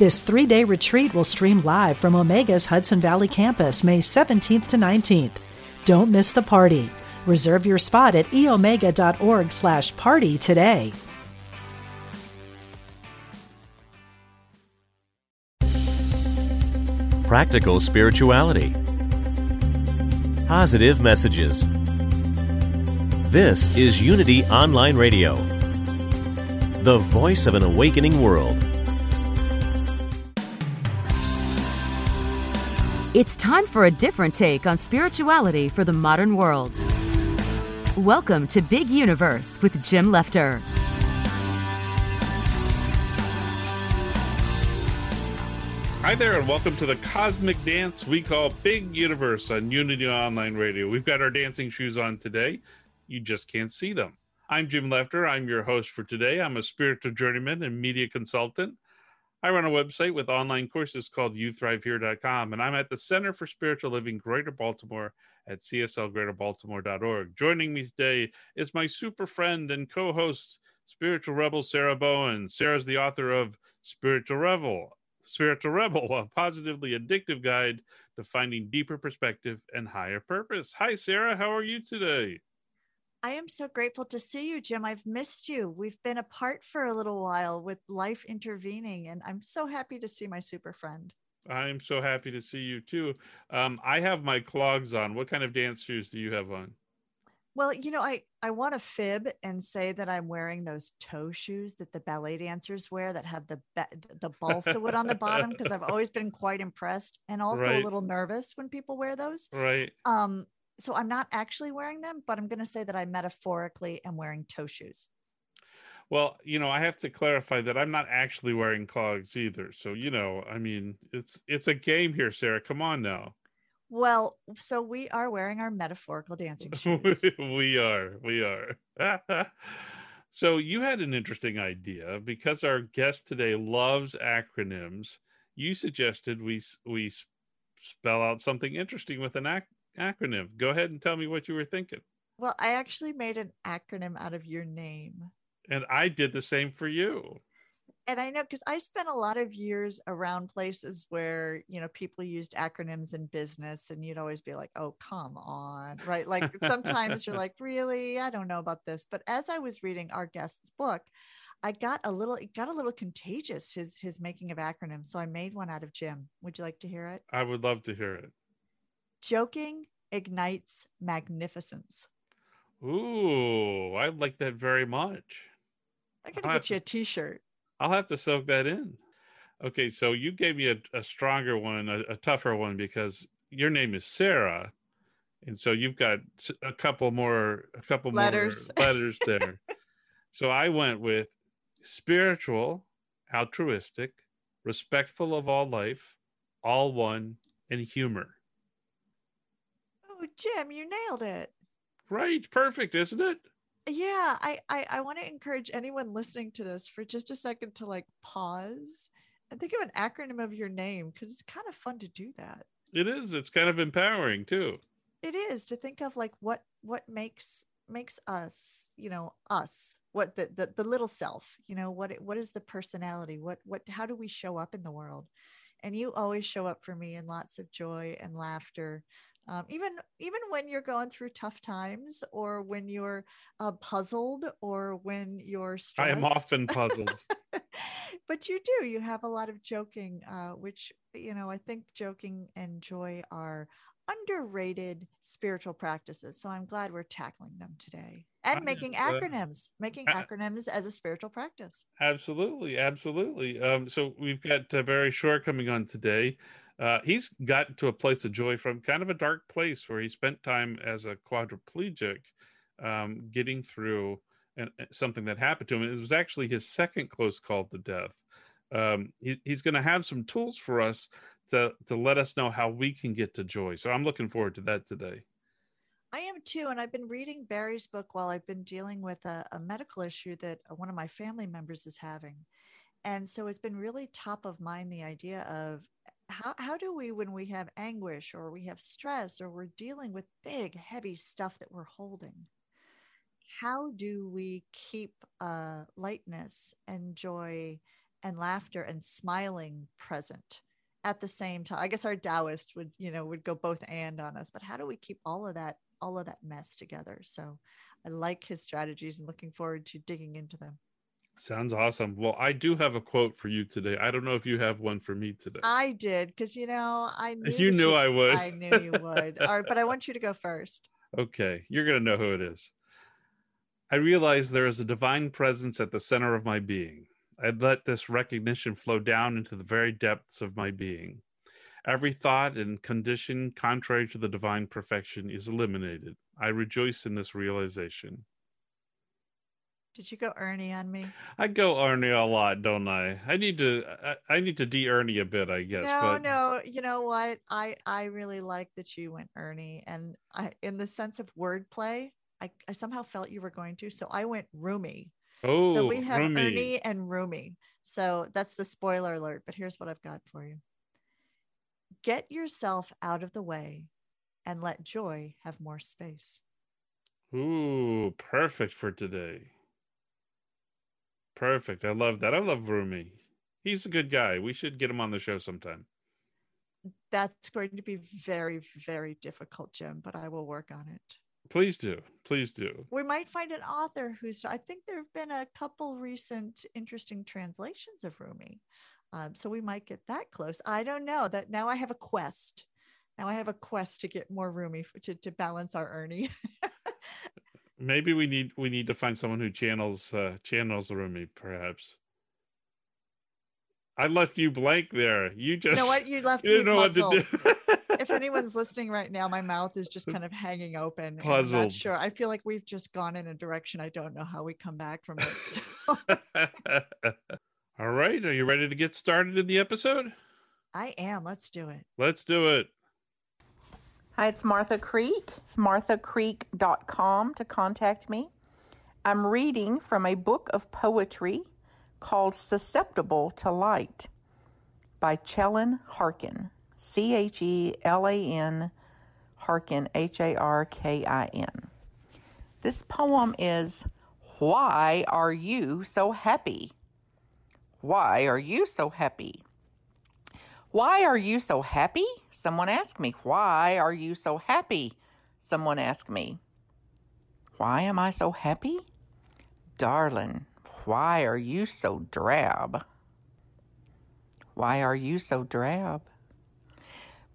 This three day retreat will stream live from Omega's Hudson Valley campus May 17th to 19th. Don't miss the party. Reserve your spot at eomega.org slash party today. Practical spirituality. Positive messages. This is Unity Online Radio, the voice of an awakening world. It's time for a different take on spirituality for the modern world. Welcome to Big Universe with Jim Lefter. Hi there, and welcome to the cosmic dance we call Big Universe on Unity Online Radio. We've got our dancing shoes on today. You just can't see them. I'm Jim Lefter. I'm your host for today. I'm a spiritual journeyman and media consultant. I run a website with online courses called YouThriveHere.com, and I'm at the Center for Spiritual Living Greater Baltimore at cslgreaterbaltimore.org. Joining me today is my super friend and co host, spiritual rebel Sarah Bowen. Sarah's the author of Spiritual Rebel, Spiritual Rebel, a positively addictive guide to finding deeper perspective and higher purpose. Hi, Sarah. How are you today? I am so grateful to see you, Jim. I've missed you. We've been apart for a little while with life intervening, and I'm so happy to see my super friend. I'm so happy to see you too. Um, I have my clogs on. What kind of dance shoes do you have on? Well, you know, I I want to fib and say that I'm wearing those toe shoes that the ballet dancers wear that have the the balsa wood on the bottom because I've always been quite impressed and also right. a little nervous when people wear those. Right. Um, so I'm not actually wearing them, but I'm going to say that I metaphorically am wearing toe shoes. Well, you know, I have to clarify that I'm not actually wearing clogs either. So, you know, I mean, it's it's a game here, Sarah. Come on now. Well, so we are wearing our metaphorical dancing shoes. we are. We are. so you had an interesting idea because our guest today loves acronyms. You suggested we we spell out something interesting with an ac- acronym. Go ahead and tell me what you were thinking. Well, I actually made an acronym out of your name. And I did the same for you. And I know because I spent a lot of years around places where, you know, people used acronyms in business and you'd always be like, oh, come on. Right. Like sometimes you're like, really? I don't know about this. But as I was reading our guest's book, I got a little, it got a little contagious, his his making of acronyms. So I made one out of Jim. Would you like to hear it? I would love to hear it. Joking ignites magnificence. Ooh, I like that very much. I gotta I'll get you a t-shirt. I'll have to soak that in. Okay, so you gave me a, a stronger one, a, a tougher one, because your name is Sarah, and so you've got a couple more, a couple letters. more letters there. so I went with spiritual, altruistic, respectful of all life, all one, and humor. Jim, you nailed it. Right. Perfect, isn't it? Yeah, I I, I want to encourage anyone listening to this for just a second to like pause and think of an acronym of your name because it's kind of fun to do that. It is. It's kind of empowering too. It is to think of like what what makes makes us, you know, us. What the the, the little self, you know, what what is the personality? What what how do we show up in the world? And you always show up for me in lots of joy and laughter um, even even when you're going through tough times or when you're uh, puzzled or when you're stressed. I am often puzzled. but you do. You have a lot of joking, uh, which you know I think joking and joy are underrated spiritual practices. So I'm glad we're tackling them today and making acronyms, making acronyms as a spiritual practice. Absolutely, absolutely. Um, so we've got uh, Barry Shore coming on today. Uh, he's gotten to a place of joy from kind of a dark place where he spent time as a quadriplegic, um, getting through and something that happened to him. It was actually his second close call to death. um, he, he's going to have some tools for us to to let us know how we can get to joy. So I'm looking forward to that today. I am too. And I've been reading Barry's book while I've been dealing with a, a, medical issue that one of my family members is having. And so it's been really top of mind the idea of how, how do we, when we have anguish or we have stress or we're dealing with big, heavy stuff that we're holding, how do we keep uh, lightness and joy and laughter and smiling present? at the same time i guess our taoist would you know would go both and on us but how do we keep all of that all of that mess together. So I like his strategies and looking forward to digging into them. Sounds awesome. Well, I do have a quote for you today. I don't know if you have one for me today. I did because you know I knew you knew you, I would. I knew you would. All right, but I want you to go first. Okay, you're gonna know who it is. I realize there is a divine presence at the center of my being. I let this recognition flow down into the very depths of my being. Every thought and condition contrary to the divine perfection is eliminated. I rejoice in this realization. Did you go Ernie on me? I go Ernie a lot, don't I? I need to I, I need to de Ernie a bit, I guess. No, but... no. You know what? I I really like that you went Ernie, and I in the sense of wordplay, I, I somehow felt you were going to, so I went Rumi. Oh, so we oh, have Rumi. Ernie and Rumi. So that's the spoiler alert. But here's what I've got for you. Get yourself out of the way and let joy have more space. Ooh, perfect for today. Perfect. I love that. I love Rumi. He's a good guy. We should get him on the show sometime. That's going to be very, very difficult, Jim, but I will work on it. Please do. Please do. We might find an author who's, I think there have been a couple recent interesting translations of Rumi. Um, so we might get that close. I don't know that now I have a quest. Now I have a quest to get more Rumi to, to balance our Ernie. Maybe we need we need to find someone who channels uh, channels Rumi, perhaps. I left you blank there. You just you know what you left. You didn't know puzzled. what to do. if anyone's listening right now, my mouth is just kind of hanging open. Puzzled. I'm not sure. I feel like we've just gone in a direction. I don't know how we come back from it. So. All right. Are you ready to get started in the episode? I am. Let's do it. Let's do it. Hi, it's Martha Creek, marthacreek.com to contact me. I'm reading from a book of poetry called Susceptible to Light by Chelan Harkin, C H E L A N Harkin, H A R K I N. This poem is Why Are You So Happy? Why are you so happy? Why are you so happy? Someone asked me. Why are you so happy? Someone asked me. Why am I so happy? Darling, why are you so drab? Why are you so drab?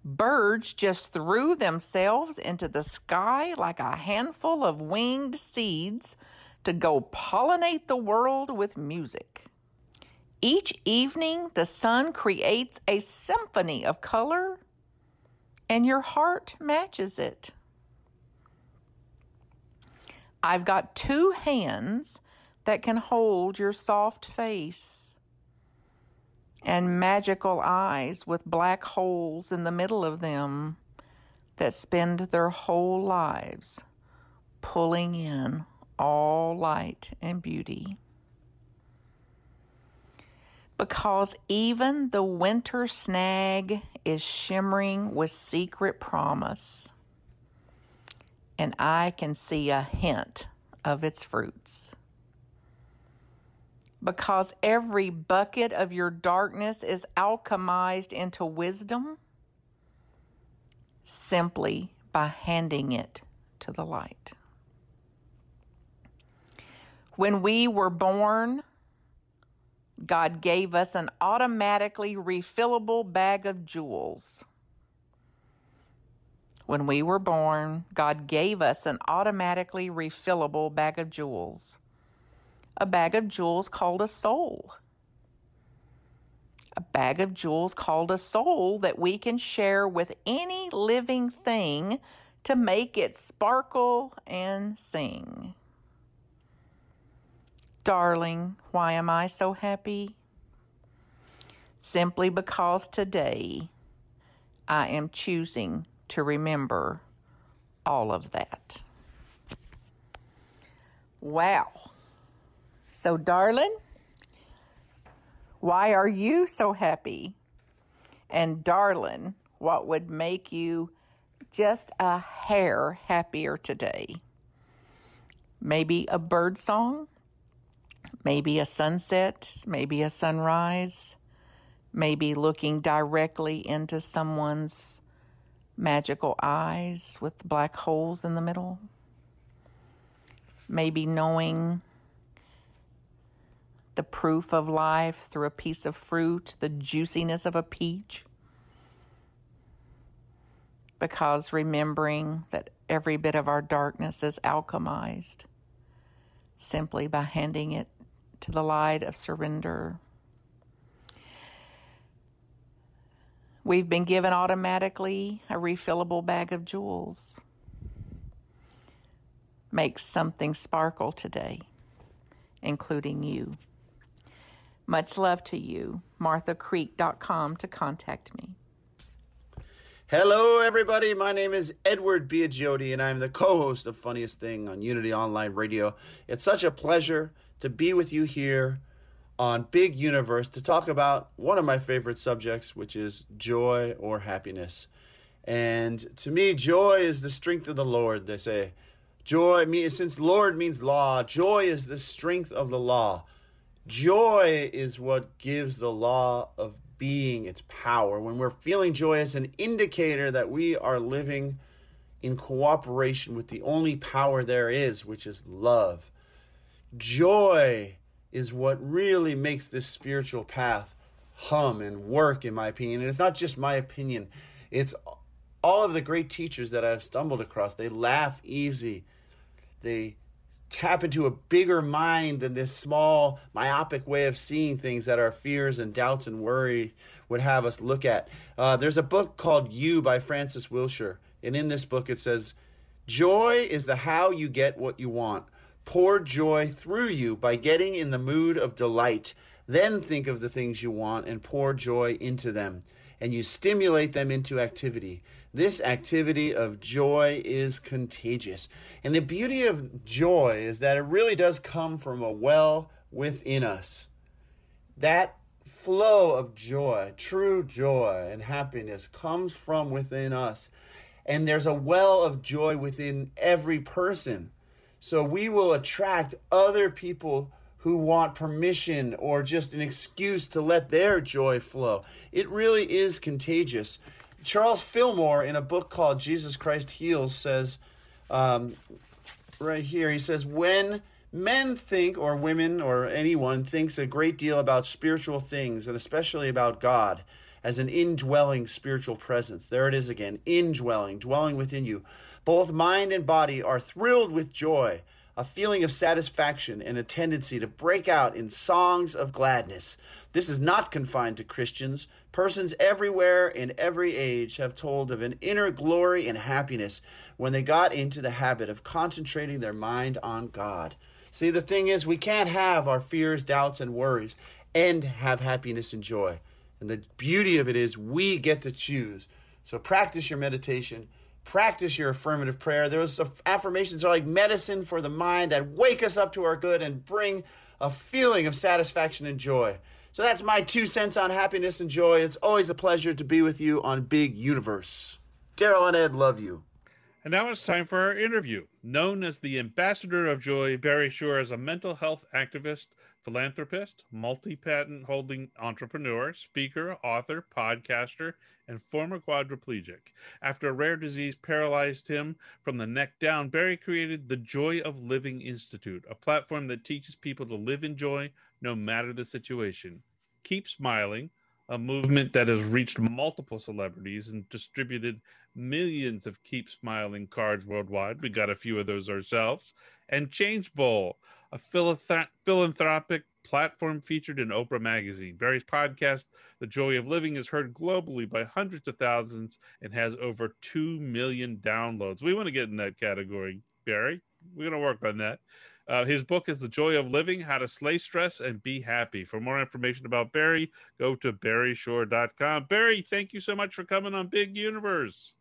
Birds just threw themselves into the sky like a handful of winged seeds to go pollinate the world with music. Each evening, the sun creates a symphony of color, and your heart matches it. I've got two hands that can hold your soft face, and magical eyes with black holes in the middle of them that spend their whole lives pulling in all light and beauty because even the winter snag is shimmering with secret promise, and I can see a hint of its fruits. Because every bucket of your darkness is alchemized into wisdom simply by handing it to the light. When we were born, God gave us an automatically refillable bag of jewels. When we were born, God gave us an automatically refillable bag of jewels. A bag of jewels called a soul. A bag of jewels called a soul that we can share with any living thing to make it sparkle and sing. Darling, why am I so happy? simply because today I am choosing to remember all of that. Wow. So, darling, why are you so happy? And, darling, what would make you just a hair happier today? Maybe a bird song, maybe a sunset, maybe a sunrise, maybe looking directly into someone's magical eyes with black holes in the middle, maybe knowing the proof of life through a piece of fruit, the juiciness of a peach. Because remembering that every bit of our darkness is alchemized simply by handing it to the light of surrender. We've been given automatically a refillable bag of jewels. Make something sparkle today, including you. Much love to you. MarthaCreek.com to contact me. Hello, everybody. My name is Edward Biagiotti, and I'm the co host of Funniest Thing on Unity Online Radio. It's such a pleasure to be with you here on Big Universe to talk about one of my favorite subjects, which is joy or happiness. And to me, joy is the strength of the Lord, they say. Joy, since Lord means law, joy is the strength of the law. Joy is what gives the law of being its power. When we're feeling joy, it's an indicator that we are living in cooperation with the only power there is, which is love. Joy is what really makes this spiritual path hum and work, in my opinion. And it's not just my opinion, it's all of the great teachers that I've stumbled across. They laugh easy. They tap into a bigger mind than this small myopic way of seeing things that our fears and doubts and worry would have us look at. Uh, there's a book called You by Francis Wilshire. And in this book, it says, Joy is the how you get what you want. Pour joy through you by getting in the mood of delight. Then think of the things you want and pour joy into them. And you stimulate them into activity. This activity of joy is contagious. And the beauty of joy is that it really does come from a well within us. That flow of joy, true joy and happiness, comes from within us. And there's a well of joy within every person. So we will attract other people who want permission or just an excuse to let their joy flow. It really is contagious. Charles Fillmore, in a book called Jesus Christ Heals, says um, right here, he says, when men think, or women, or anyone thinks a great deal about spiritual things, and especially about God as an indwelling spiritual presence, there it is again indwelling, dwelling within you. Both mind and body are thrilled with joy, a feeling of satisfaction, and a tendency to break out in songs of gladness. This is not confined to Christians. Persons everywhere in every age have told of an inner glory and happiness when they got into the habit of concentrating their mind on God. See, the thing is, we can't have our fears, doubts, and worries and have happiness and joy. And the beauty of it is, we get to choose. So practice your meditation, practice your affirmative prayer. Those affirmations are like medicine for the mind that wake us up to our good and bring a feeling of satisfaction and joy. So that's my two cents on happiness and joy. It's always a pleasure to be with you on Big Universe. Daryl and Ed love you. And now it's time for our interview. Known as the ambassador of joy, Barry Shore is a mental health activist, philanthropist, multi patent holding entrepreneur, speaker, author, podcaster, and former quadriplegic. After a rare disease paralyzed him from the neck down, Barry created the Joy of Living Institute, a platform that teaches people to live in joy no matter the situation. Keep Smiling, a movement that has reached multiple celebrities and distributed millions of Keep Smiling cards worldwide. We got a few of those ourselves. And Change Bowl, a philanthropic platform featured in Oprah Magazine. Barry's podcast, The Joy of Living, is heard globally by hundreds of thousands and has over 2 million downloads. We want to get in that category, Barry. We're going to work on that. Uh, his book is The Joy of Living How to Slay Stress and Be Happy. For more information about Barry, go to barryshore.com. Barry, thank you so much for coming on Big Universe.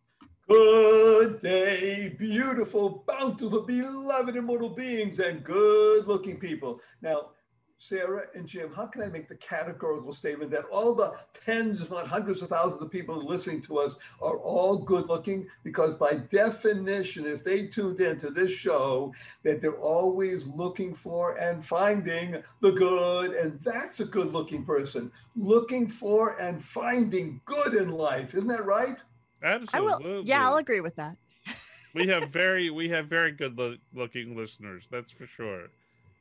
Good day, beautiful, bountiful, beloved, immortal beings, and good looking people. Now, Sarah and Jim, how can I make the categorical statement that all the tens, if not hundreds of thousands of people listening to us are all good looking? Because by definition, if they tuned into this show, that they're always looking for and finding the good, and that's a good looking person. Looking for and finding good in life. Isn't that right? Absolutely. I will. Yeah, I'll agree with that. we have very we have very good lo- looking listeners. That's for sure.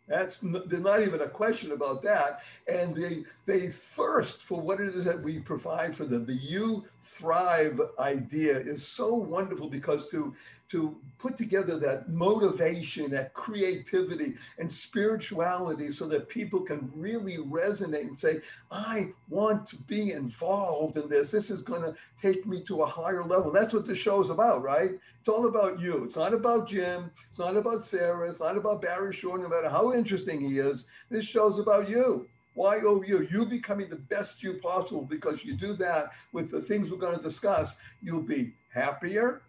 That's there's not even a question about that. And they they thirst for what it is that we provide for them. The you thrive idea is so wonderful because to to put together that motivation, that creativity and spirituality so that people can really resonate and say, I want to be involved in this. This is going to take me to a higher level. That's what the show is about, right? It's all about you. It's not about Jim. It's not about Sarah. It's not about Barry Shore, no matter how interesting he is. This show's about you. Why oh you? You becoming the best you possible because you do that with the things we're going to discuss. You'll be happier,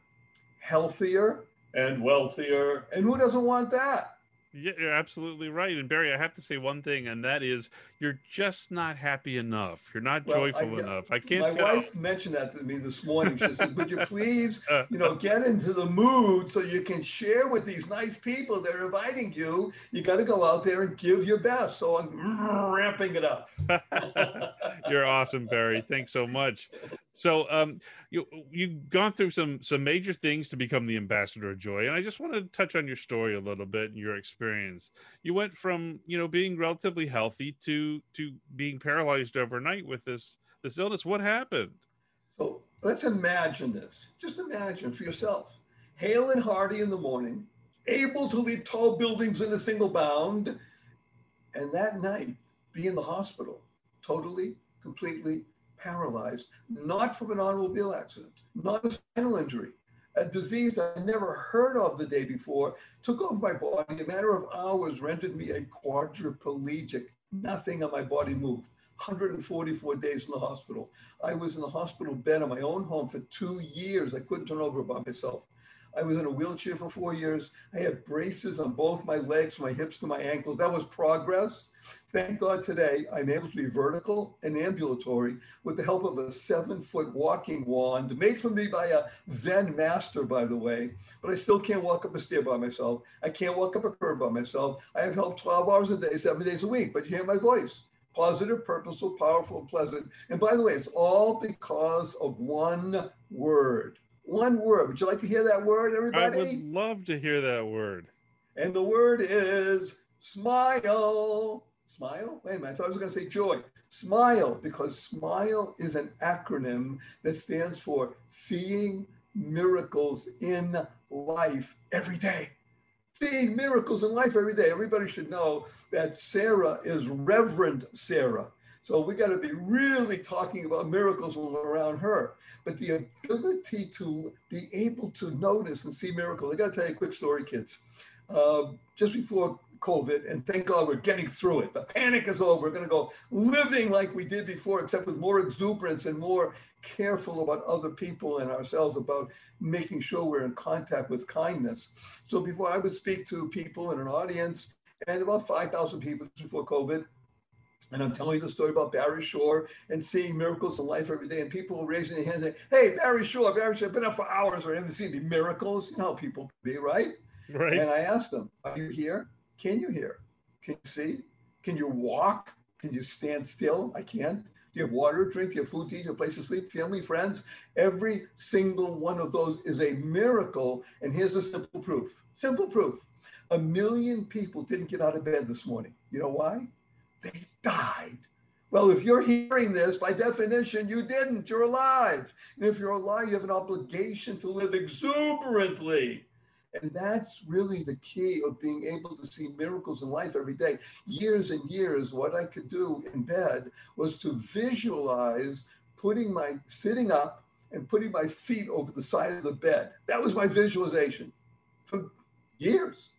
healthier, and wealthier. And who doesn't want that? Yeah, you're absolutely right. And Barry, I have to say one thing, and that is you're just not happy enough. You're not well, joyful I, enough. I can't. My tell. wife mentioned that to me this morning. She said, "Would you please, uh. you know, get into the mood so you can share with these nice people that are inviting you. You got to go out there and give your best." So I'm ramping it up. you're awesome, Barry. Thanks so much. So, um, you you've gone through some some major things to become the ambassador of joy, and I just want to touch on your story a little bit and your experience. You went from you know being relatively healthy to to being paralyzed overnight with this this illness. What happened? So let's imagine this. Just imagine for yourself, hale and hearty in the morning, able to leap tall buildings in a single bound, and that night be in the hospital, totally, completely paralyzed, not from an automobile accident, not a spinal injury, a disease I never heard of the day before, took over my body. A matter of hours rendered me a quadriplegic. Nothing on my body moved. 144 days in the hospital. I was in the hospital bed in my own home for two years. I couldn't turn over by myself. I was in a wheelchair for four years. I had braces on both my legs, my hips to my ankles. That was progress. Thank God today I'm able to be vertical and ambulatory with the help of a seven foot walking wand made for me by a Zen master, by the way. But I still can't walk up a stair by myself. I can't walk up a curb by myself. I have help 12 hours a day, seven days a week, but you hear my voice positive, purposeful, powerful, and pleasant. And by the way, it's all because of one word one word. Would you like to hear that word, everybody? I would love to hear that word. And the word is smile. Smile? Wait a minute. I thought I was going to say joy. Smile, because SMILE is an acronym that stands for Seeing Miracles in Life Every Day. Seeing miracles in life every day. Everybody should know that Sarah is Reverend Sarah. So we got to be really talking about miracles around her. But the ability to be able to notice and see miracles. I got to tell you a quick story, kids. Uh, just before COVID, and thank God we're getting through it. The panic is over. We're going to go living like we did before, except with more exuberance and more careful about other people and ourselves about making sure we're in contact with kindness. So before I would speak to people in an audience, and about 5,000 people before COVID, and I'm telling you the story about Barry Shore and seeing miracles in life every day. And people are raising their hands and saying, Hey, Barry Shore, Barry Shore, I've been up for hours. I haven't seen any miracles. You know how people be, right? Right. And I asked them, Are you here? Can you hear? Can you see? Can you walk? Can you stand still? I can't. Do you have water to drink? Do you have food to eat? Do you have a place to sleep? Family, friends? Every single one of those is a miracle. And here's a simple proof. Simple proof. A million people didn't get out of bed this morning. You know why? They died. Well, if you're hearing this, by definition, you didn't. You're alive. And if you're alive, you have an obligation to live exuberantly. And that's really the key of being able to see miracles in life every day. Years and years, what I could do in bed was to visualize putting my sitting up and putting my feet over the side of the bed. That was my visualization for years.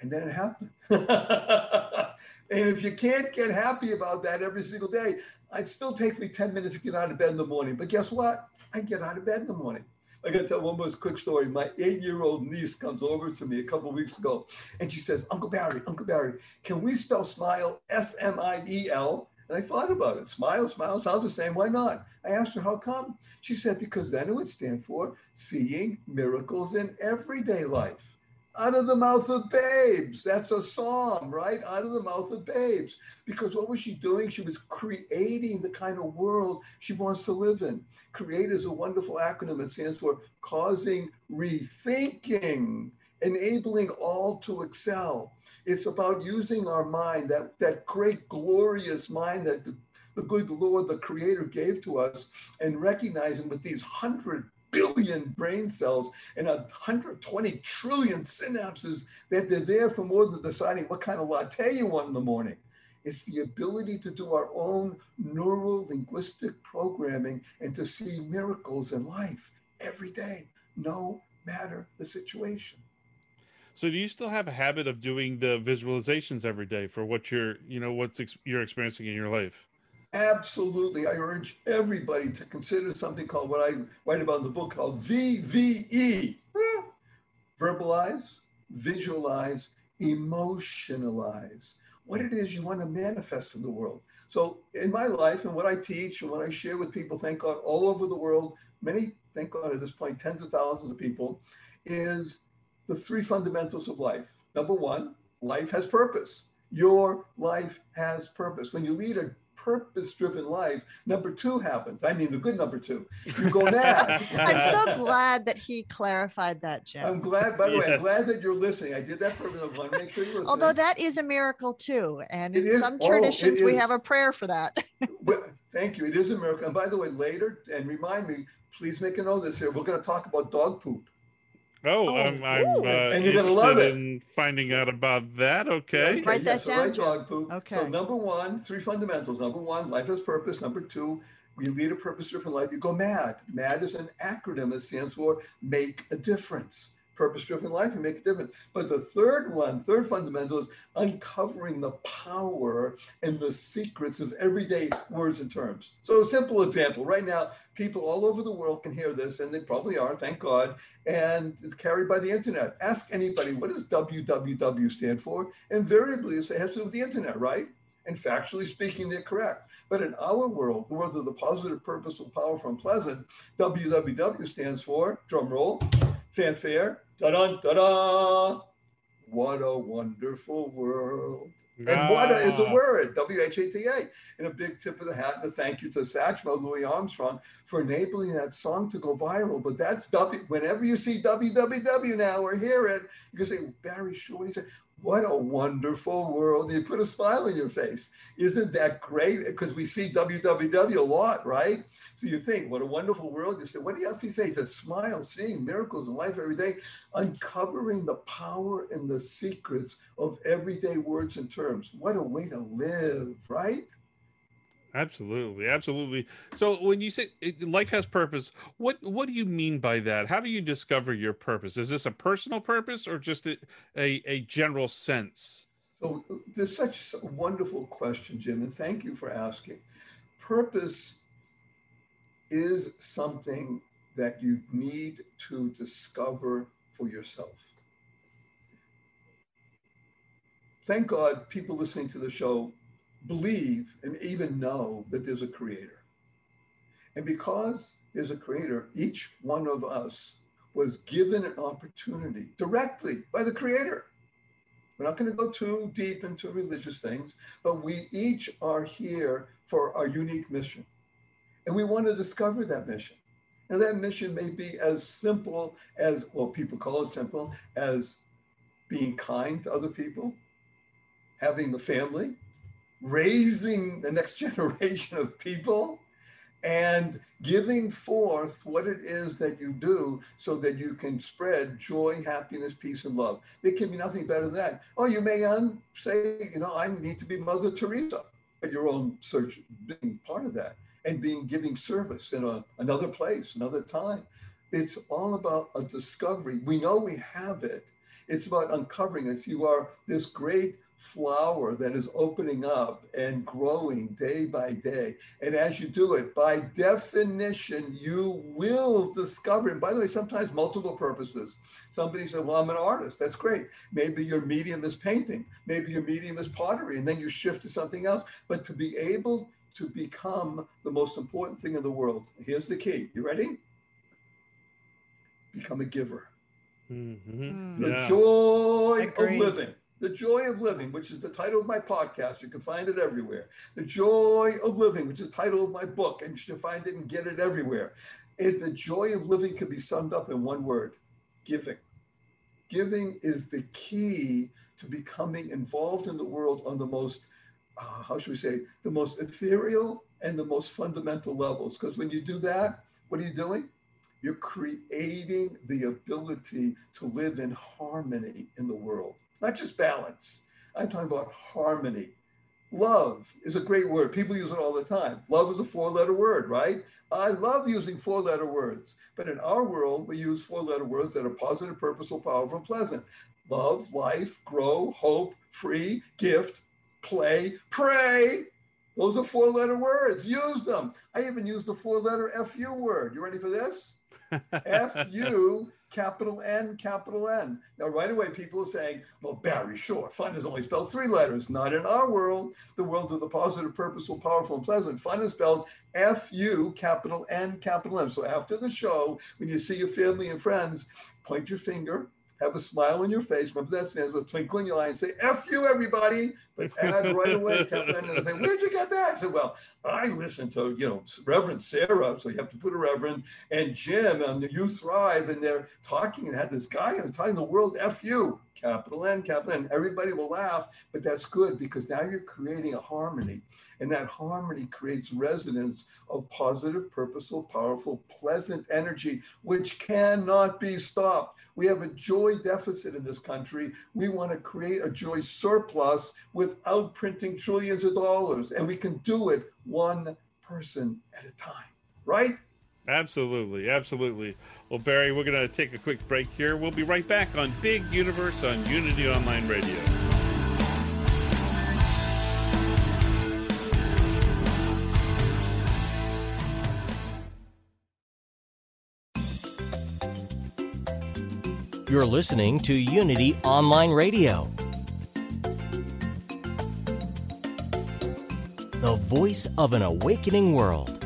And then it happened. and if you can't get happy about that every single day, I'd still take me 10 minutes to get out of bed in the morning. But guess what? I get out of bed in the morning. I got to tell one more quick story. My eight-year-old niece comes over to me a couple weeks ago, and she says, "Uncle Barry, Uncle Barry, can we spell smile S-M-I-E-L?" And I thought about it. Smile, smile sounds the same. Why not? I asked her, "How come?" She said, "Because then it would stand for seeing miracles in everyday life." Out of the mouth of babes. That's a psalm, right? Out of the mouth of babes. Because what was she doing? She was creating the kind of world she wants to live in. Create is a wonderful acronym. It stands for causing rethinking, enabling all to excel. It's about using our mind, that, that great, glorious mind that the, the good Lord, the Creator, gave to us, and recognizing with these hundred billion brain cells and 120 trillion synapses that they're there for more than deciding what kind of latte you want in the morning. It's the ability to do our own neural linguistic programming and to see miracles in life every day, no matter the situation. So do you still have a habit of doing the visualizations every day for what you're, you know, what's ex- you're experiencing in your life? Absolutely. I urge everybody to consider something called what I write about in the book called VVE verbalize, visualize, emotionalize. What it is you want to manifest in the world. So, in my life and what I teach and what I share with people, thank God, all over the world, many, thank God at this point, tens of thousands of people, is the three fundamentals of life. Number one, life has purpose. Your life has purpose. When you lead a purpose driven life, number two happens. I mean, the good number two. You go mad. I'm so glad that he clarified that, Jim. I'm glad, by the yes. way, I'm glad that you're listening. I did that for everyone. Make sure you're listening. Although that is a miracle too. And it in is, some oh, traditions, oh, we have a prayer for that. but, thank you. It is a miracle. And by the way, later, and remind me, please make a note of this here. We're going to talk about dog poop. Oh, oh I'm, I'm uh, and you're gonna love it. In finding out about that. Okay, yeah, Write that so down. dog poop. Okay. So number one, three fundamentals. Number one, life has purpose. Number two, we lead a purpose-driven life. You go mad. Mad is an acronym. It stands for make a difference purpose driven life and make a difference. But the third one, third fundamental is uncovering the power and the secrets of everyday words and terms. So, a simple example right now, people all over the world can hear this, and they probably are, thank God, and it's carried by the internet. Ask anybody, what does www stand for? Invariably, it has to do with the internet, right? And factually speaking, they're correct. But in our world, the world of the positive, purposeful, powerful, and pleasant, www stands for, drum roll, fanfare, da da da da. What a wonderful world. And whata is a word, W H A T A. And a big tip of the hat and a thank you to Satchmo, Louis Armstrong, for enabling that song to go viral. But that's W. Whenever you see www now or hear it, you can say, Barry Shore, what do you say? What a wonderful world. You put a smile on your face. Isn't that great? Because we see WWW a lot, right? So you think, what a wonderful world. You say, what do you else he say? He said, smile, seeing miracles in life every day, uncovering the power and the secrets of everyday words and terms. What a way to live, right? Absolutely, absolutely. So when you say eh, life has purpose, what what do you mean by that? How do you discover your purpose? Is this a personal purpose or just a, a, a general sense? So there's such a wonderful question, Jim, and thank you for asking. Purpose is something that you need to discover for yourself. Thank God people listening to the show believe and even know that there's a creator. And because there's a creator, each one of us was given an opportunity directly by the creator. We're not going to go too deep into religious things, but we each are here for our unique mission. And we want to discover that mission. And that mission may be as simple as, well, people call it simple, as being kind to other people, having a family, raising the next generation of people and giving forth what it is that you do so that you can spread joy, happiness, peace, and love. There can be nothing better than that. Oh, you may say, you know, I need to be Mother Teresa, but your own search being part of that and being giving service in a, another place, another time. It's all about a discovery. We know we have it It's about uncovering it. You are this great flower that is opening up and growing day by day. And as you do it, by definition, you will discover. And by the way, sometimes multiple purposes. Somebody said, Well, I'm an artist. That's great. Maybe your medium is painting, maybe your medium is pottery, and then you shift to something else. But to be able to become the most important thing in the world, here's the key. You ready? Become a giver. Mm-hmm. The Yeah. joy of living. The Joy of Living, which is the title of my podcast. You can find it everywhere. The Joy of Living, which is the title of my book, and you should find it and get it everywhere. It, the joy of living can be summed up in one word giving. Giving is the key to becoming involved in the world on the most, uh, how should we say, the most ethereal and the most fundamental levels. Because when you do that, what are you doing? You're creating the ability to live in harmony in the world, not just balance. I'm talking about harmony. Love is a great word. People use it all the time. Love is a four letter word, right? I love using four letter words. But in our world, we use four letter words that are positive, purposeful, powerful, and pleasant. Love, life, grow, hope, free, gift, play, pray. Those are four letter words. Use them. I even use the four letter FU word. You ready for this? F U capital N capital N. Now, right away, people are saying, well, Barry, sure, fun is only spelled three letters. Not in our world, the world of the positive, purposeful, powerful, and pleasant. Fun is spelled F U capital N capital M. So after the show, when you see your family and friends, point your finger. Have a smile on your face. Remember that stands with twinkle in your eye and say, F you, everybody. But add right away, capital N. And say, Where'd you get that? I said, Well, I listened to, you know, Reverend Sarah. So you have to put a Reverend and Jim and the You Thrive. And they're talking and had this guy and telling the world, F you, capital N, capital N. Everybody will laugh, but that's good because now you're creating a harmony. And that harmony creates resonance of positive, purposeful, powerful, pleasant energy, which cannot be stopped. We have a joy deficit in this country. We want to create a joy surplus without printing trillions of dollars. And we can do it one person at a time, right? Absolutely, absolutely. Well, Barry, we're going to take a quick break here. We'll be right back on Big Universe on Unity Online Radio. You're listening to Unity Online Radio, the voice of an awakening world.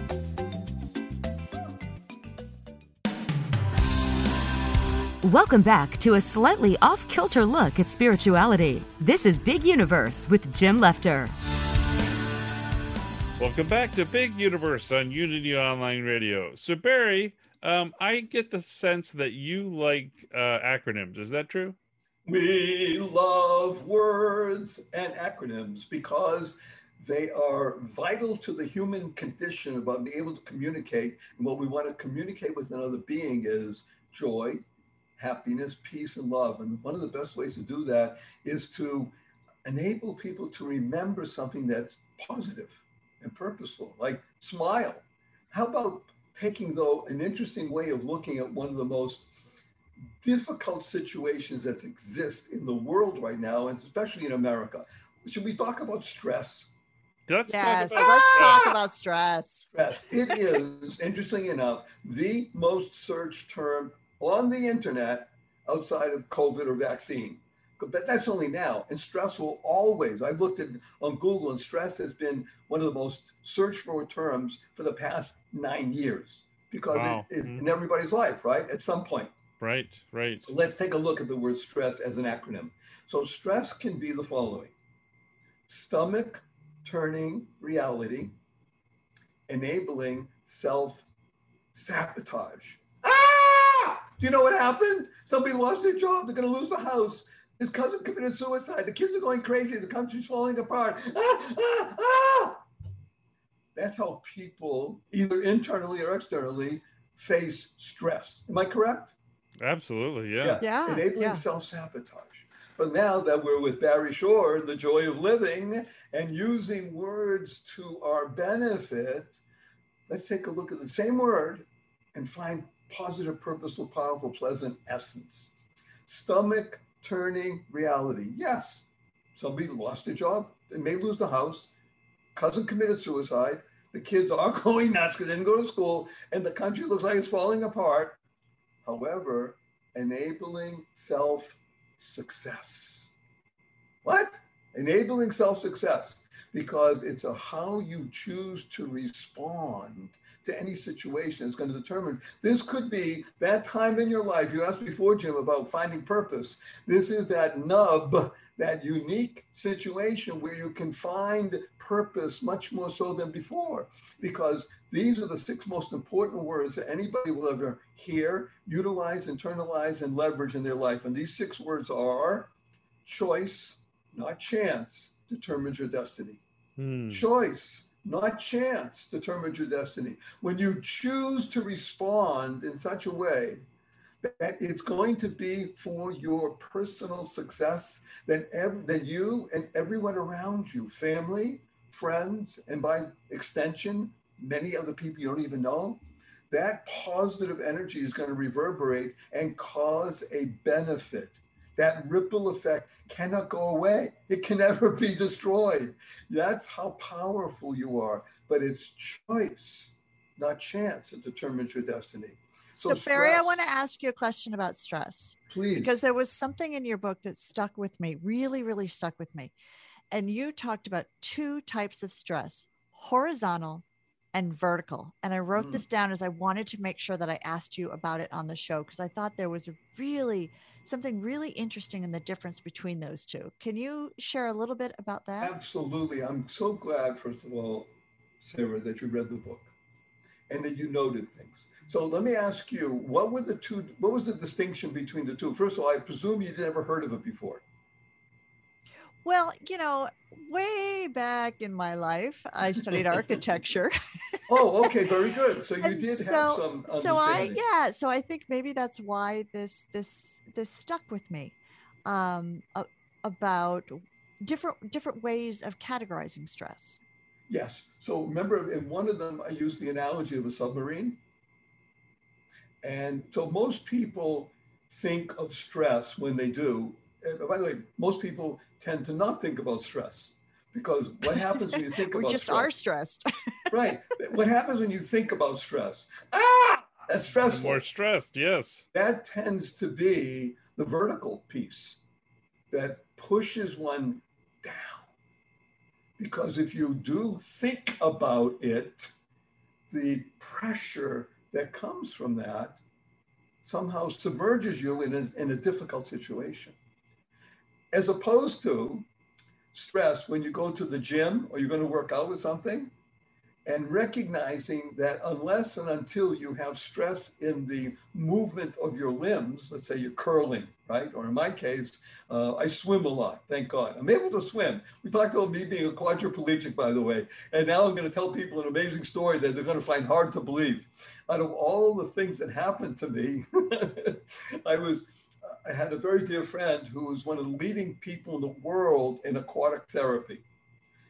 Welcome back to a slightly off kilter look at spirituality. This is Big Universe with Jim Lefter. Welcome back to Big Universe on Unity Online Radio. So, Barry, um, I get the sense that you like uh, acronyms. Is that true? We love words and acronyms because they are vital to the human condition about being able to communicate. And what we want to communicate with another being is joy, happiness, peace, and love. And one of the best ways to do that is to enable people to remember something that's positive and purposeful, like smile. How about taking, though, an interesting way of looking at one of the most difficult situations that exist in the world right now, and especially in America? Should we talk about stress? Let's Yes, talk about let's talk about stress. Stress. It is, interesting enough, the most searched term on the internet outside of COVID or vaccine. But that's only now. And stress will always, I've looked at on Google, and stress has been one of the most searched for terms for the past nine years because Wow. it is Mhm. in everybody's life, right? At some point. Right, right. So let's take a look at the word stress as an acronym. So stress can be the following stomach turning reality, enabling self sabotage. Do you know what happened? Somebody lost their job. They're going to lose the house. His cousin committed suicide. The kids are going crazy. The country's falling apart. Ah, ah, ah! That's how people, either internally or externally, face stress. Am I correct? Absolutely, yeah. Yeah, Enabling yeah. self sabotage. But now that we're with Barry Shore, the joy of living, and using words to our benefit, let's take a look at the same word and find positive, purposeful, powerful, pleasant essence. Stomach turning reality. Yes, somebody lost their job, they may lose the house, cousin committed suicide, the kids are going nuts because they didn't go to school, and the country looks like it's falling apart. However, enabling self success. What? Enabling self success because it's a how you choose to respond to any situation is going to determine. This could be that time in your life. You asked before, Jim, about finding purpose. This is that nub, that unique situation where you can find purpose much more so than before, because these are the six most important words that anybody will ever hear, utilize, internalize, and leverage in their life. And these six words are choice, not chance, determines your destiny. Hmm. Choice, not chance, determines your destiny. When you choose to respond in such a way that it's going to be for your personal success, then, ev- then you and everyone around you, family, friends, and by extension, many other people you don't even know, that positive energy is going to reverberate and cause a benefit that ripple effect cannot go away. It can never be destroyed. That's how powerful you are. But it's choice, not chance, that determines your destiny. So, so Barry, I want to ask you a question about stress. Please. Because there was something in your book that stuck with me, really, really stuck with me. And you talked about two types of stress horizontal and vertical. And I wrote mm. this down as I wanted to make sure that I asked you about it on the show because I thought there was a really something really interesting in the difference between those two. Can you share a little bit about that? Absolutely. I'm so glad, first of all, Sarah, that you read the book and that you noted things. So let me ask you, what were the two, what was the distinction between the two? First of all, I presume you'd never heard of it before. Well, you know, way back in my life, I studied architecture. oh, okay, very good. So you and did so, have some. So I, yeah, so I think maybe that's why this this this stuck with me, um, about different different ways of categorizing stress. Yes. So remember, in one of them, I used the analogy of a submarine, and so most people think of stress when they do by the way, most people tend to not think about stress because what happens when you think about stress- we about just stress? are stressed. right. What happens when you think about stress? Ah, that's stressful. More stressed, yes. That tends to be the vertical piece that pushes one down. Because if you do think about it, the pressure that comes from that somehow submerges you in a, in a difficult situation as opposed to stress when you go to the gym or you're going to work out with something and recognizing that unless and until you have stress in the movement of your limbs, let's say you're curling, right? Or in my case, uh, I swim a lot, thank God. I'm able to swim. We talked about me being a quadriplegic, by the way. And now I'm going to tell people an amazing story that they're going to find hard to believe. Out of all the things that happened to me, I was I had a very dear friend who was one of the leading people in the world in aquatic therapy.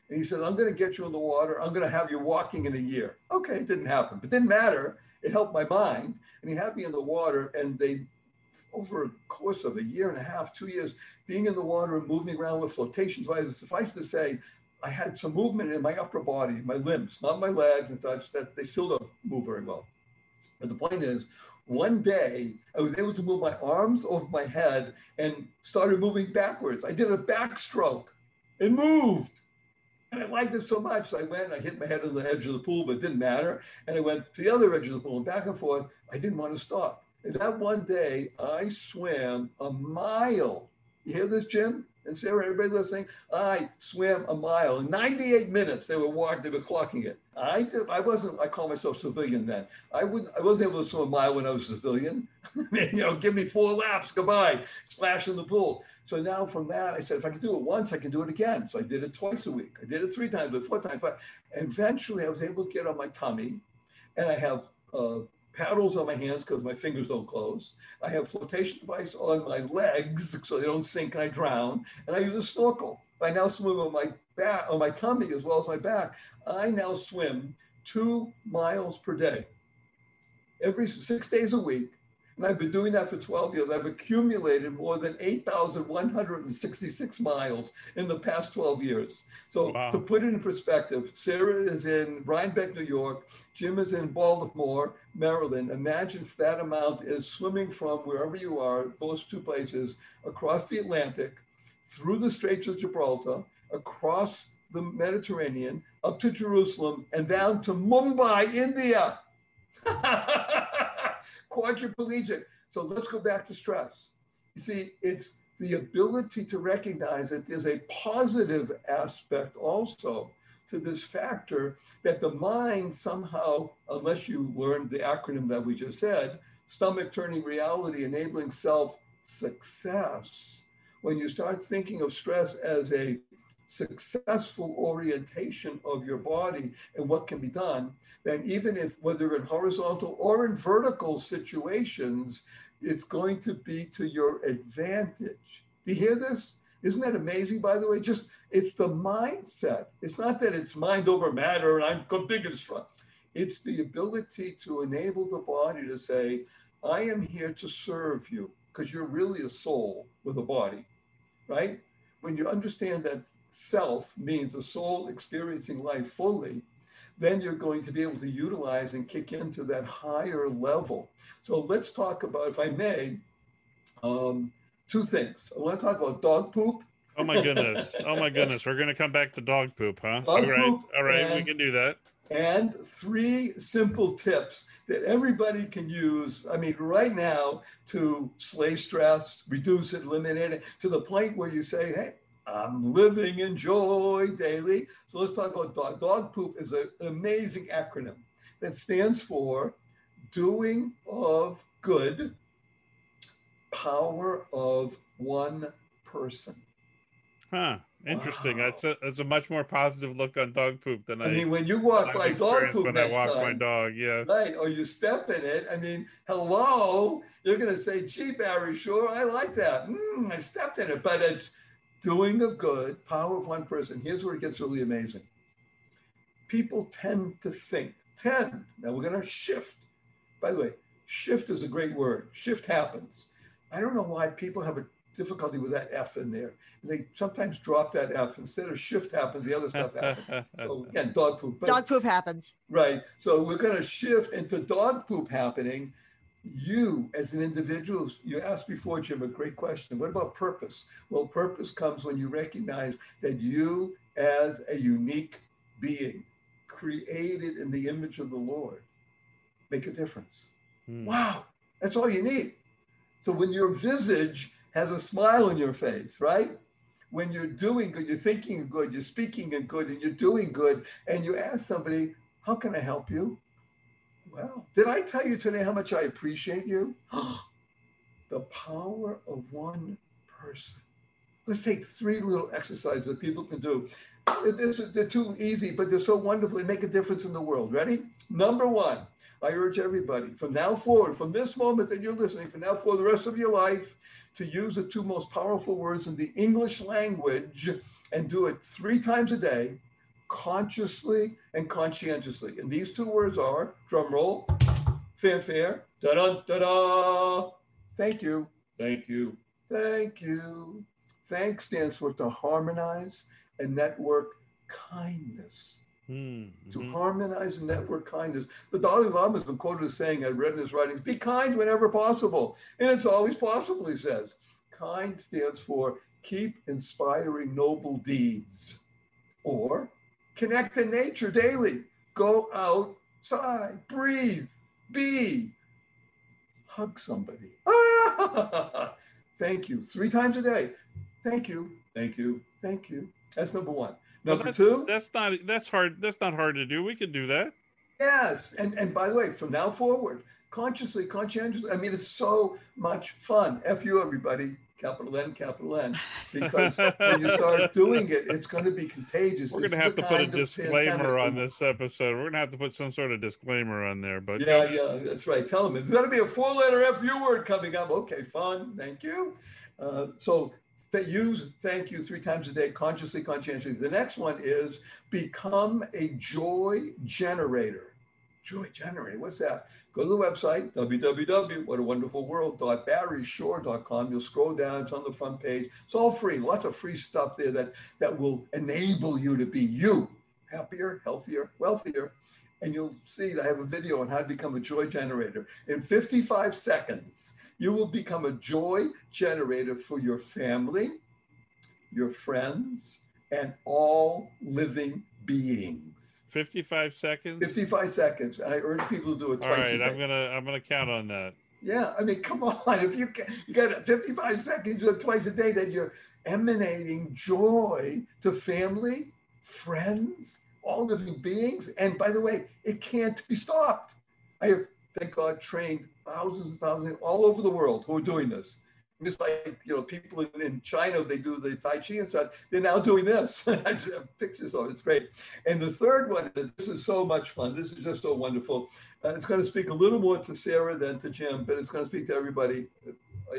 And he said, I'm going to get you in the water. I'm going to have you walking in a year. Okay, it didn't happen, but didn't matter. It helped my mind. And he had me in the water. And they, over a course of a year and a half, two years, being in the water and moving around with flotation devices, suffice to say, I had some movement in my upper body, my limbs, not my legs and such, that they still don't move very well. But the point is, one day I was able to move my arms over my head and started moving backwards. I did a backstroke and moved. And I liked it so much. So I went, I hit my head on the edge of the pool, but it didn't matter. And I went to the other edge of the pool and back and forth. I didn't want to stop. And that one day I swam a mile. You hear this, Jim? And Sarah, everybody listening, I swam a mile in 98 minutes. They were walking, they were clocking it. I did, I wasn't, I call myself civilian then. I wouldn't, I wasn't able to swim a mile when I was civilian. you know, give me four laps, goodbye, splash in the pool. So now from that, I said, if I can do it once, I can do it again. So I did it twice a week. I did it three times, but four times, five. Eventually I was able to get on my tummy and I have uh, paddles on my hands because my fingers don't close. I have flotation device on my legs so they don't sink and I drown. And I use a snorkel. I now swim on my back, on my tummy as well as my back. I now swim two miles per day, every six days a week. And I've been doing that for 12 years. I've accumulated more than 8,166 miles in the past 12 years. So Wow. to put it in perspective, Sarah is in Rhinebeck, New York. Jim is in Baltimore, Maryland. Imagine if that amount is swimming from wherever you are, those two places, across the Atlantic, through the Straits of Gibraltar, across the Mediterranean, up to Jerusalem, and down to Mumbai, India. Quadriplegic. So let's go back to stress. You see, it's the ability to recognize that there's a positive aspect also to this factor that the mind somehow, unless you learned the acronym that we just said, stomach turning reality, enabling self success, when you start thinking of stress as a successful orientation of your body and what can be done, then even if whether in horizontal or in vertical situations, it's going to be to your advantage. Do you hear this? Isn't that amazing, by the way? Just it's the mindset. It's not that it's mind over matter and I'm big and strong. It's the ability to enable the body to say, I am here to serve you, because you're really a soul with a body, right? When you understand that self means a soul experiencing life fully, then you're going to be able to utilize and kick into that higher level. So let's talk about, if I may, um, two things. I want to talk about dog poop. Oh my goodness. Oh my goodness. We're gonna come back to dog poop, huh? Dog all right. All right, we can do that. And three simple tips that everybody can use. I mean, right now to slay stress, reduce it, eliminate it to the point where you say, hey, I'm living in joy daily. So let's talk about dog. Dog poop is an amazing acronym that stands for doing of good, power of one person. Huh. Interesting. Wow. That's a that's a much more positive look on dog poop than I, I mean, when you walk by dog poop when I next walk my dog. Yeah. Right, or you step in it. I mean, hello, you're going to say, gee, Barry, sure, I like that. Mm, I stepped in it, but it's doing of good, power of one person. Here's where it gets really amazing. People tend to think, tend, now we're going to shift. By the way, shift is a great word. Shift happens. I don't know why people have a difficulty with that F in there. And They sometimes drop that F instead of shift happens, the other stuff happens. So again, dog poop. But- Dog poop happens. Right. So we're going to shift into dog poop happening. You, as an individual, you asked before, Jim, a great question. What about purpose? Well, purpose comes when you recognize that you, as a unique being, created in the image of the Lord, make a difference. Hmm. Wow. That's all you need. So when your visage has a smile on your face, right? When you're doing good, you're thinking good, you're speaking good, and you're doing good, and you ask somebody, How can I help you? Well, did I tell you today how much I appreciate you? the power of one person. Let's take three little exercises that people can do. They're too easy, but they're so wonderful. They make a difference in the world. Ready? Number one, I urge everybody from now forward, from this moment that you're listening, from now for the rest of your life, to use the two most powerful words in the English language and do it three times a day, consciously and conscientiously. And these two words are drum roll, fanfare, da da da da. Thank you, thank you, thank you. Thank stands for to harmonize and network kindness Hmm. to Mhm. harmonize and network kindness. The Dalai Lama has been quoted as saying, I read in his writings, be kind whenever possible. And it's always possible, he says. Kind stands for keep inspiring noble deeds. Or connect to nature daily. Go outside, breathe, be, hug somebody. Thank you. Three times a day. Thank you. Thank you. Thank you. That's number one. Well, Number that's, two. That's not that's hard. That's not hard to do. We can do that. Yes, and and by the way, from now forward, consciously, conscientiously. I mean, it's so much fun. F you, everybody. Capital N, capital N. Because when you start doing it, it's going to be contagious. We're gonna have to put a disclaimer on this episode. We're gonna have to put some sort of disclaimer on there. But Yeah, yeah, that's right. Tell them it's going to be a four-letter FU word coming up. Okay, fun. Thank you. Uh, so th- use thank you three times a day, consciously, conscientiously. The next one is become a joy generator. joy generator. What's that? Go to the website, www.whatawonderfulworld.barryshore.com. You'll scroll down, it's on the front page. It's all free, lots of free stuff there that, that will enable you to be you, happier, healthier, wealthier. And you'll see that I have a video on how to become a joy generator. In 55 seconds, you will become a joy generator for your family, your friends, and all living beings. 55 seconds. 55 seconds. And I urge people to do it All twice. a right, I'm gonna I'm gonna count on that. Yeah, I mean, come on. If you you got 55 seconds, do it twice a day, then you're emanating joy to family, friends, all living beings. And by the way, it can't be stopped. I have, thank God, trained thousands and thousands all over the world who are doing this. Just like you know, people in, in China, they do the Tai Chi and stuff. They're now doing this. I just have pictures of it. It's great. And the third one is this is so much fun. This is just so wonderful. Uh, it's going to speak a little more to Sarah than to Jim, but it's going to speak to everybody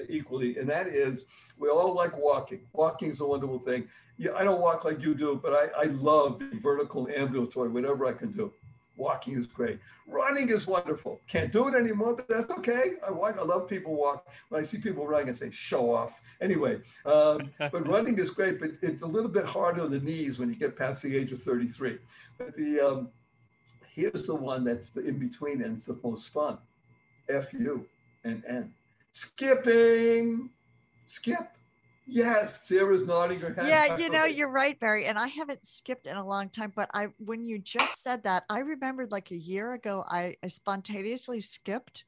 equally. And that is, we all like walking. Walking is a wonderful thing. Yeah, I don't walk like you do, but I, I love being vertical and ambulatory, whatever I can do. Walking is great. Running is wonderful. Can't do it anymore, but that's okay. I walk. I love people walk. When I see people running, I say, show off. Anyway, um, but running is great, but it's a little bit harder on the knees when you get past the age of 33. But the um, here's the one that's the in between and it's the most fun. F U and N. Skipping. Skip. Yes, Sarah's nodding her head. Yeah, you know, you're right, Barry. And I haven't skipped in a long time, but I when you just said that, I remembered like a year ago, I, I spontaneously skipped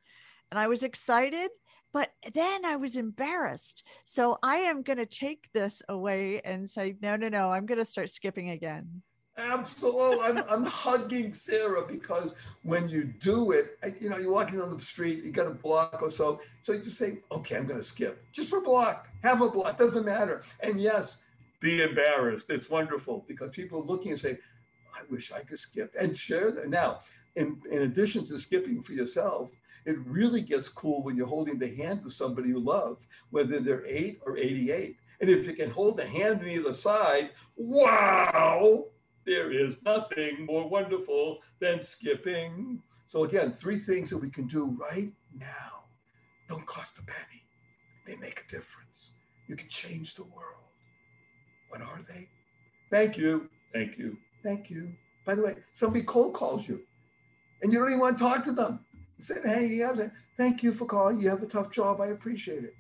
and I was excited, but then I was embarrassed. So I am gonna take this away and say, no, no, no, I'm gonna start skipping again. Absolutely. I'm, I'm hugging Sarah because when you do it, you know, you're walking down the street, you got a block or so. So you just say, okay, I'm going to skip just for a block, have a block, doesn't matter. And yes, be embarrassed. It's wonderful because people are looking and say, I wish I could skip and share that. Now, in, in addition to skipping for yourself, it really gets cool when you're holding the hand of somebody you love, whether they're eight or 88. And if you can hold the hand on either side, wow, there is nothing more wonderful than skipping. So, again, three things that we can do right now don't cost a penny, they make a difference. You can change the world. What are they? Thank you. Thank you. Thank you. By the way, somebody cold calls you and you don't even want to talk to them. Said, hey, you have that. Thank you for calling. You have a tough job. I appreciate it.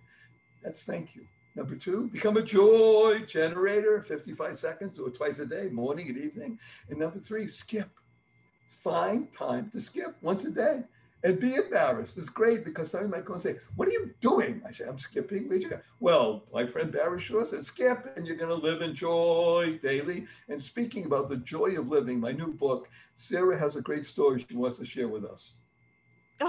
That's thank you. Number two, become a joy generator, 55 seconds, do it twice a day, morning and evening. And number three, skip. Find time to skip once a day and be embarrassed. It's great because somebody might go and say, What are you doing? I say, I'm skipping. Where'd you go? Well, my friend Barry Shore said, Skip, and you're going to live in joy daily. And speaking about the joy of living, my new book, Sarah has a great story she wants to share with us.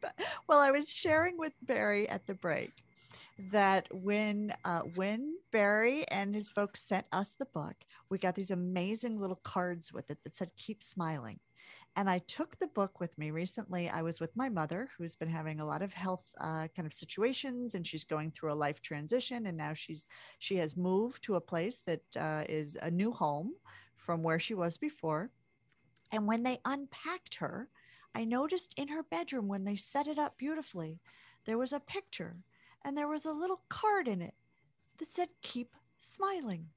But- well, I was sharing with Barry at the break that when uh, when Barry and his folks sent us the book, we got these amazing little cards with it that said "Keep smiling." And I took the book with me recently. I was with my mother, who's been having a lot of health uh, kind of situations, and she's going through a life transition. And now she's she has moved to a place that uh, is a new home from where she was before. And when they unpacked her, I noticed in her bedroom when they set it up beautifully, there was a picture and there was a little card in it that said, Keep smiling.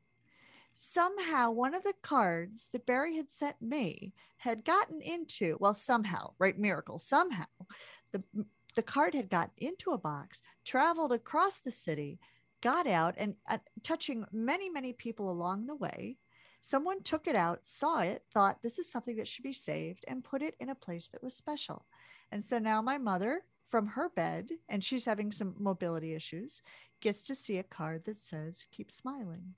Somehow, one of the cards that Barry had sent me had gotten into, well, somehow, right? Miracle, somehow, the, the card had gotten into a box, traveled across the city, got out, and uh, touching many, many people along the way. Someone took it out, saw it, thought this is something that should be saved, and put it in a place that was special. And so now my mother, from her bed, and she's having some mobility issues, gets to see a card that says, Keep smiling.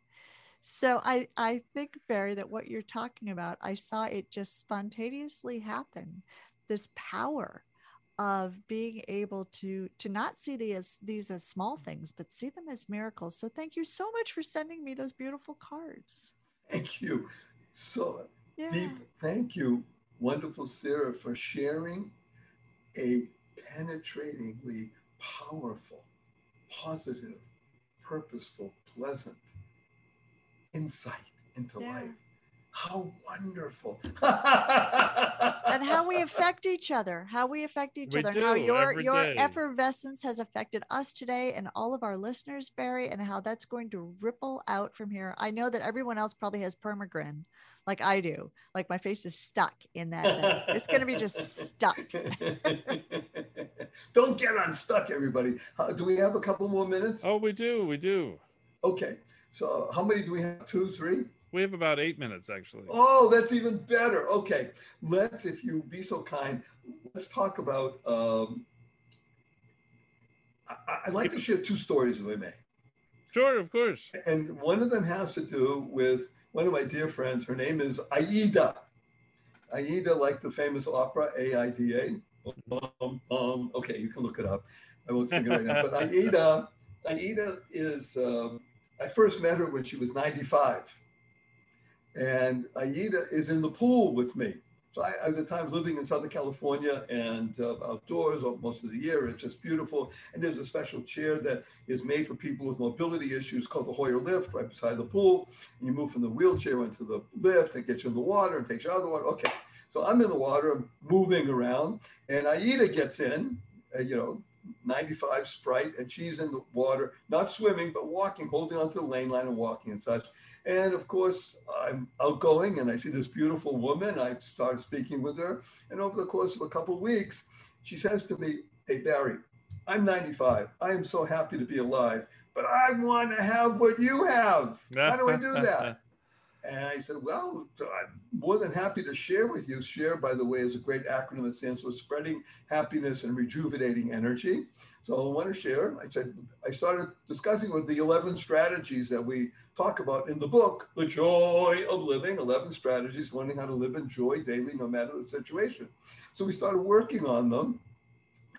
So I, I think, Barry, that what you're talking about, I saw it just spontaneously happen. This power of being able to to not see these as these as small things, but see them as miracles. So thank you so much for sending me those beautiful cards. Thank you. So Yeah. deep thank you, wonderful Sarah, for sharing a penetratingly powerful, positive, purposeful, pleasant insight into Yeah. life. How wonderful. and how we affect each other, how we affect each We other, and how your your day. effervescence has affected us today and all of our listeners, Barry, and how that's going to ripple out from here. I know that everyone else probably has permagrin, like I do. Like my face is stuck in that. that- it's going to be just stuck. Don't get unstuck, everybody. Uh, do we have a couple more minutes? Oh, we do. We do. Okay. So how many do we have? Two, three? We have about eight minutes, actually. Oh, that's even better. Okay. Let's, if you be so kind, let's talk about. Um, I, I'd like to share two stories, if I may. Sure, of course. And one of them has to do with one of my dear friends. Her name is Aida. Aida, like the famous opera A I D A. Um, um, okay, you can look it up. I won't sing it right now. But Aida, Aida is. Um, I first met her when she was 95, and Aida is in the pool with me. So I, at the time, living in Southern California and uh, outdoors most of the year, it's just beautiful. And there's a special chair that is made for people with mobility issues called the Hoyer lift right beside the pool. And you move from the wheelchair into the lift and gets you in the water and takes you out of the water. Okay, so I'm in the water, I'm moving around, and Aida gets in, uh, you know, 95 Sprite, and she's in the water, not swimming, but walking, holding onto the lane line and walking and such. And of course, I'm outgoing and I see this beautiful woman. I start speaking with her. And over the course of a couple of weeks, she says to me, Hey, Barry, I'm 95. I am so happy to be alive, but I want to have what you have. How do I do that? And I said, Well, I'm more than happy to share with you. SHARE, by the way, is a great acronym that stands for Spreading Happiness and Rejuvenating Energy. So I want to share. I said, I started discussing with the 11 strategies that we talk about in the book, The Joy of Living 11 Strategies, learning how to live in joy daily, no matter the situation. So we started working on them.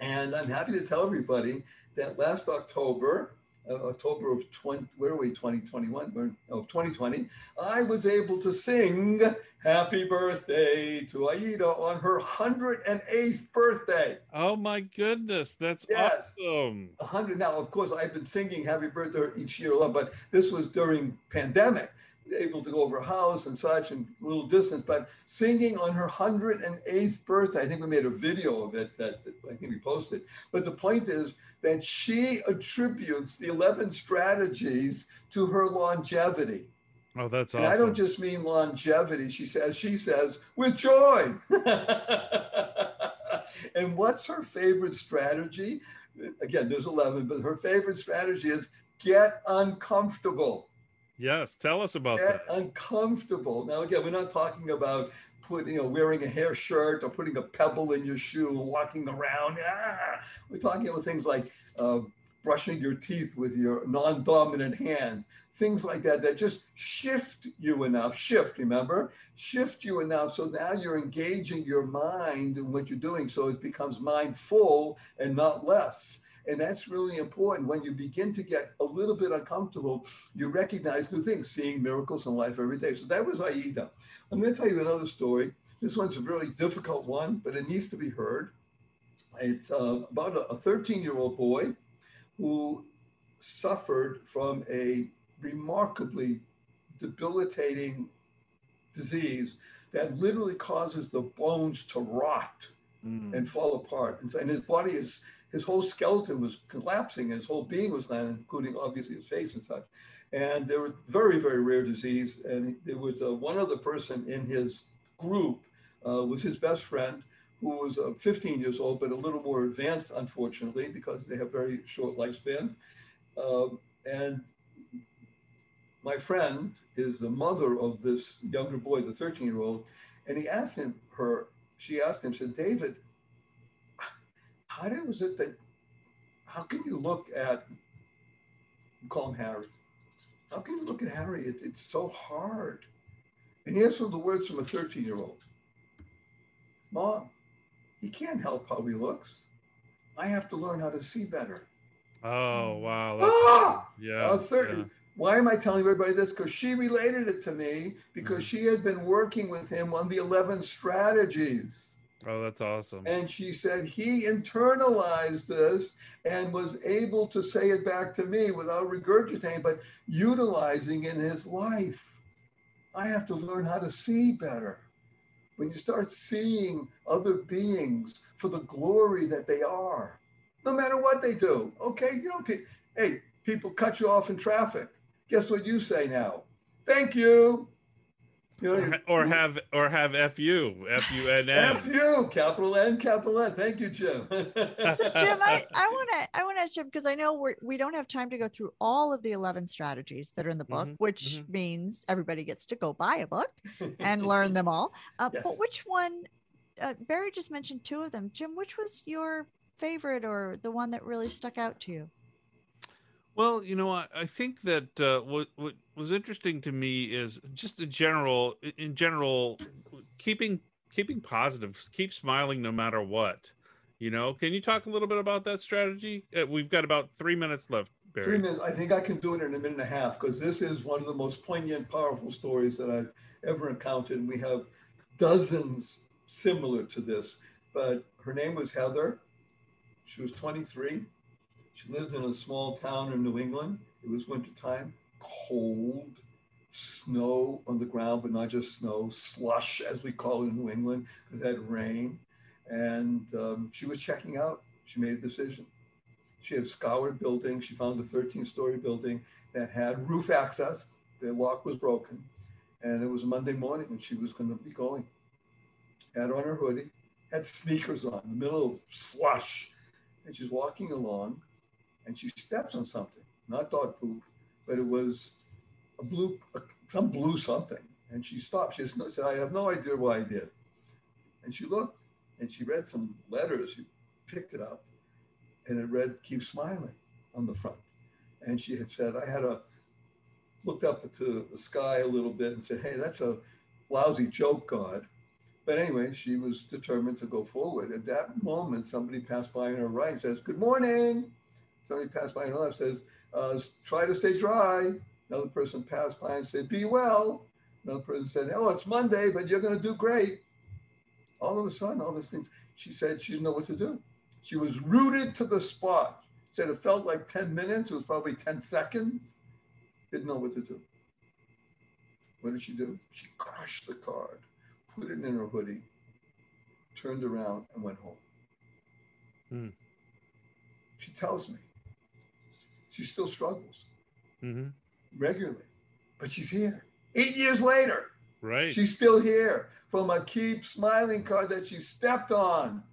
And I'm happy to tell everybody that last October, Uh, October of 20, where are we, 2021, We're- of 2020, I was able to sing Happy Birthday to Aida on her 108th birthday. Oh my goodness, that's Yes. awesome. 100 now of course i've been singing happy birthday each year but this was during pandemic able to go over her house and such and a little distance but singing on her 108th birthday i think we made a video of it that, that i think we posted but the point is that she attributes the 11 strategies to her longevity Oh, that's and awesome. I don't just mean longevity. She says, she says, with joy. and what's her favorite strategy? Again, there's 11, but her favorite strategy is get uncomfortable. Yes, tell us about that. uncomfortable. Now, again, we're not talking about putting, you know, wearing a hair shirt or putting a pebble in your shoe and walking around. Ah! We're talking about things like uh, brushing your teeth with your non-dominant hand, things like that, that just shift you enough, shift, remember? Shift you enough so now you're engaging your mind in what you're doing so it becomes mindful and not less. And that's really important. When you begin to get a little bit uncomfortable, you recognize new things, seeing miracles in life every day. So that was Aida. I'm going to tell you another story. This one's a really difficult one, but it needs to be heard. It's uh, about a 13 year old boy who suffered from a remarkably debilitating disease that literally causes the bones to rot and fall apart. And, and his body is, his whole skeleton was collapsing and his whole being was not, including obviously his face and such. And there was very, very rare disease. And there was uh, one other person in his group, uh, was his best friend, who was uh, 15 years old, but a little more advanced, unfortunately, because they have very short lifespan. Um, and my friend is the mother of this younger boy, the 13 year old, and he asked him, her, she asked him, said, David, how did, was it that, how can you look at, call him Harry, how can you look at Harry? It, it's so hard. And he answered the words from a 13 year old Mom, he can't help how he looks. I have to learn how to see better. Oh wow. That's Ah! yeah. Uh, 30. yeah. Why am I telling everybody this? Because she related it to me because Mm-hmm. she had been working with him on the 11 strategies. Oh, that's awesome. And she said he internalized this and was able to say it back to me without regurgitating, but utilizing in his life. I have to learn how to see better. When you start seeing other beings for the glory that they are, no matter what they do, okay, you know, hey, people cut you off in traffic. Guess what you say now? Thank you. You know, or, or have or have fu f-u-n-n fu capital n capital n thank you jim so jim i want to i want to ask jim because i know we're we don't have time to go through all of the 11 strategies that are in the book mm-hmm, which mm-hmm. means everybody gets to go buy a book and learn them all uh, yes. but which one uh, barry just mentioned two of them jim which was your favorite or the one that really stuck out to you well, you know, I, I think that uh, what what was interesting to me is just in general, in general, keeping keeping positive, keep smiling no matter what. You know, can you talk a little bit about that strategy? Uh, we've got about three minutes left. Barry. Three minutes. I think I can do it in a minute and a half because this is one of the most poignant, powerful stories that I've ever encountered. And we have dozens similar to this. But her name was Heather. She was 23 she lived in a small town in New England. It was wintertime, cold, snow on the ground, but not just snow, slush, as we call it in New England, because it had rain. And um, she was checking out. She made a decision. She had scoured buildings. She found a 13 story building that had roof access. The lock was broken. And it was a Monday morning, and she was going to be going. Had on her hoodie, had sneakers on, in the middle of slush. And she's walking along and she steps on something, not dog poop, but it was a blue, a, some blue something. And she stopped. She said, I have no idea what I did. And she looked and she read some letters. She picked it up and it read, Keep smiling on the front. And she had said, I had a looked up into the sky a little bit and said, Hey, that's a lousy joke, God. But anyway, she was determined to go forward. At that moment, somebody passed by on her right and says, Good morning somebody passed by and left says, uh, try to stay dry. Another person passed by and said, be well. Another person said, oh, it's Monday, but you're going to do great. All of a sudden, all these things, she said she didn't know what to do. She was rooted to the spot. She Said it felt like 10 minutes. It was probably 10 seconds. Didn't know what to do. What did she do? She crushed the card, put it in her hoodie, turned around, and went home. Hmm. She tells me she still struggles mm-hmm. regularly, but she's here. Eight years later, right? She's still here from a keep smiling card that she stepped on.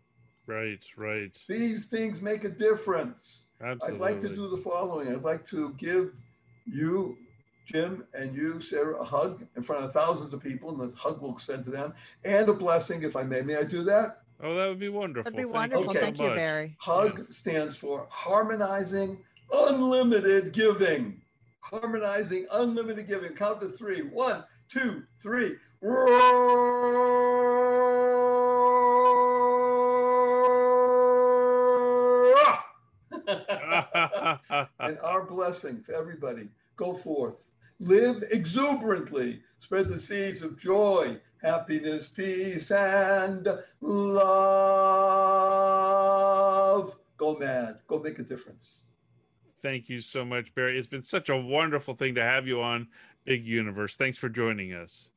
Right, right. These things make a difference. Absolutely. I'd like to do the following. I'd like to give you, Jim, and you, Sarah, a hug in front of thousands of people, and this hug will extend to them, and a blessing, if I may. May I do that? Oh, that would be wonderful. That'd be wonderful. Thank, Thank you, Barry. HUG yeah. stands for Harmonizing unlimited giving. Harmonizing unlimited giving. Count to three. One, two, three. and our blessing for everybody. Go forth. Live exuberantly. Spread the seeds of joy, happiness, peace, and love. Go mad. Go make a difference. Thank you so much, Barry. It's been such a wonderful thing to have you on Big Universe. Thanks for joining us.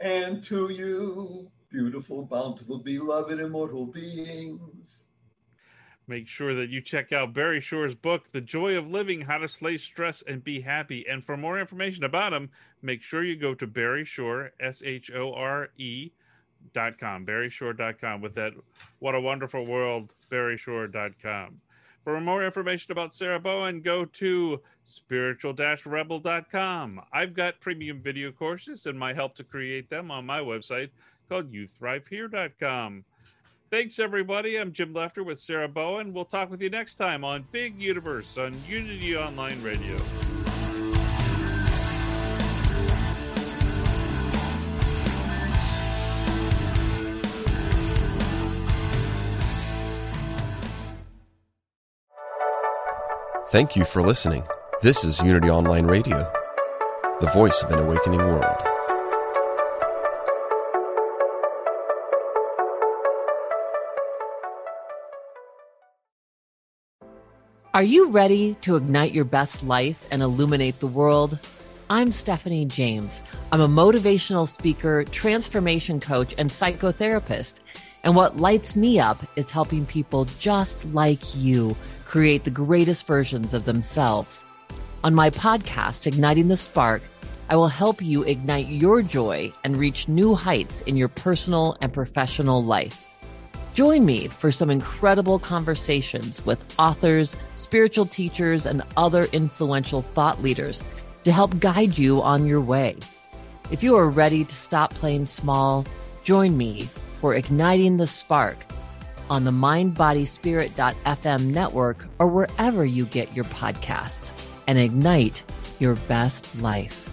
And to you, beautiful, bountiful, beloved, immortal beings. Make sure that you check out Barry Shore's book, The Joy of Living How to Slay Stress and Be Happy. And for more information about him, make sure you go to Barry Shore, S H O R E dot com, barryshore.com with that what a wonderful world, barryshore.com. For more information about Sarah Bowen, go to spiritual-rebel.com. I've got premium video courses and my help to create them on my website called youthrivehere.com. Thanks, everybody. I'm Jim Lefter with Sarah Bowen. We'll talk with you next time on Big Universe on Unity Online Radio. Thank you for listening. This is Unity Online Radio, the voice of an awakening world. Are you ready to ignite your best life and illuminate the world? I'm Stephanie James. I'm a motivational speaker, transformation coach, and psychotherapist. And what lights me up is helping people just like you create the greatest versions of themselves. On my podcast, Igniting the Spark, I will help you ignite your joy and reach new heights in your personal and professional life. Join me for some incredible conversations with authors, spiritual teachers, and other influential thought leaders to help guide you on your way. If you are ready to stop playing small, join me for Igniting the Spark on the mindbodyspirit.fm network or wherever you get your podcasts and ignite your best life.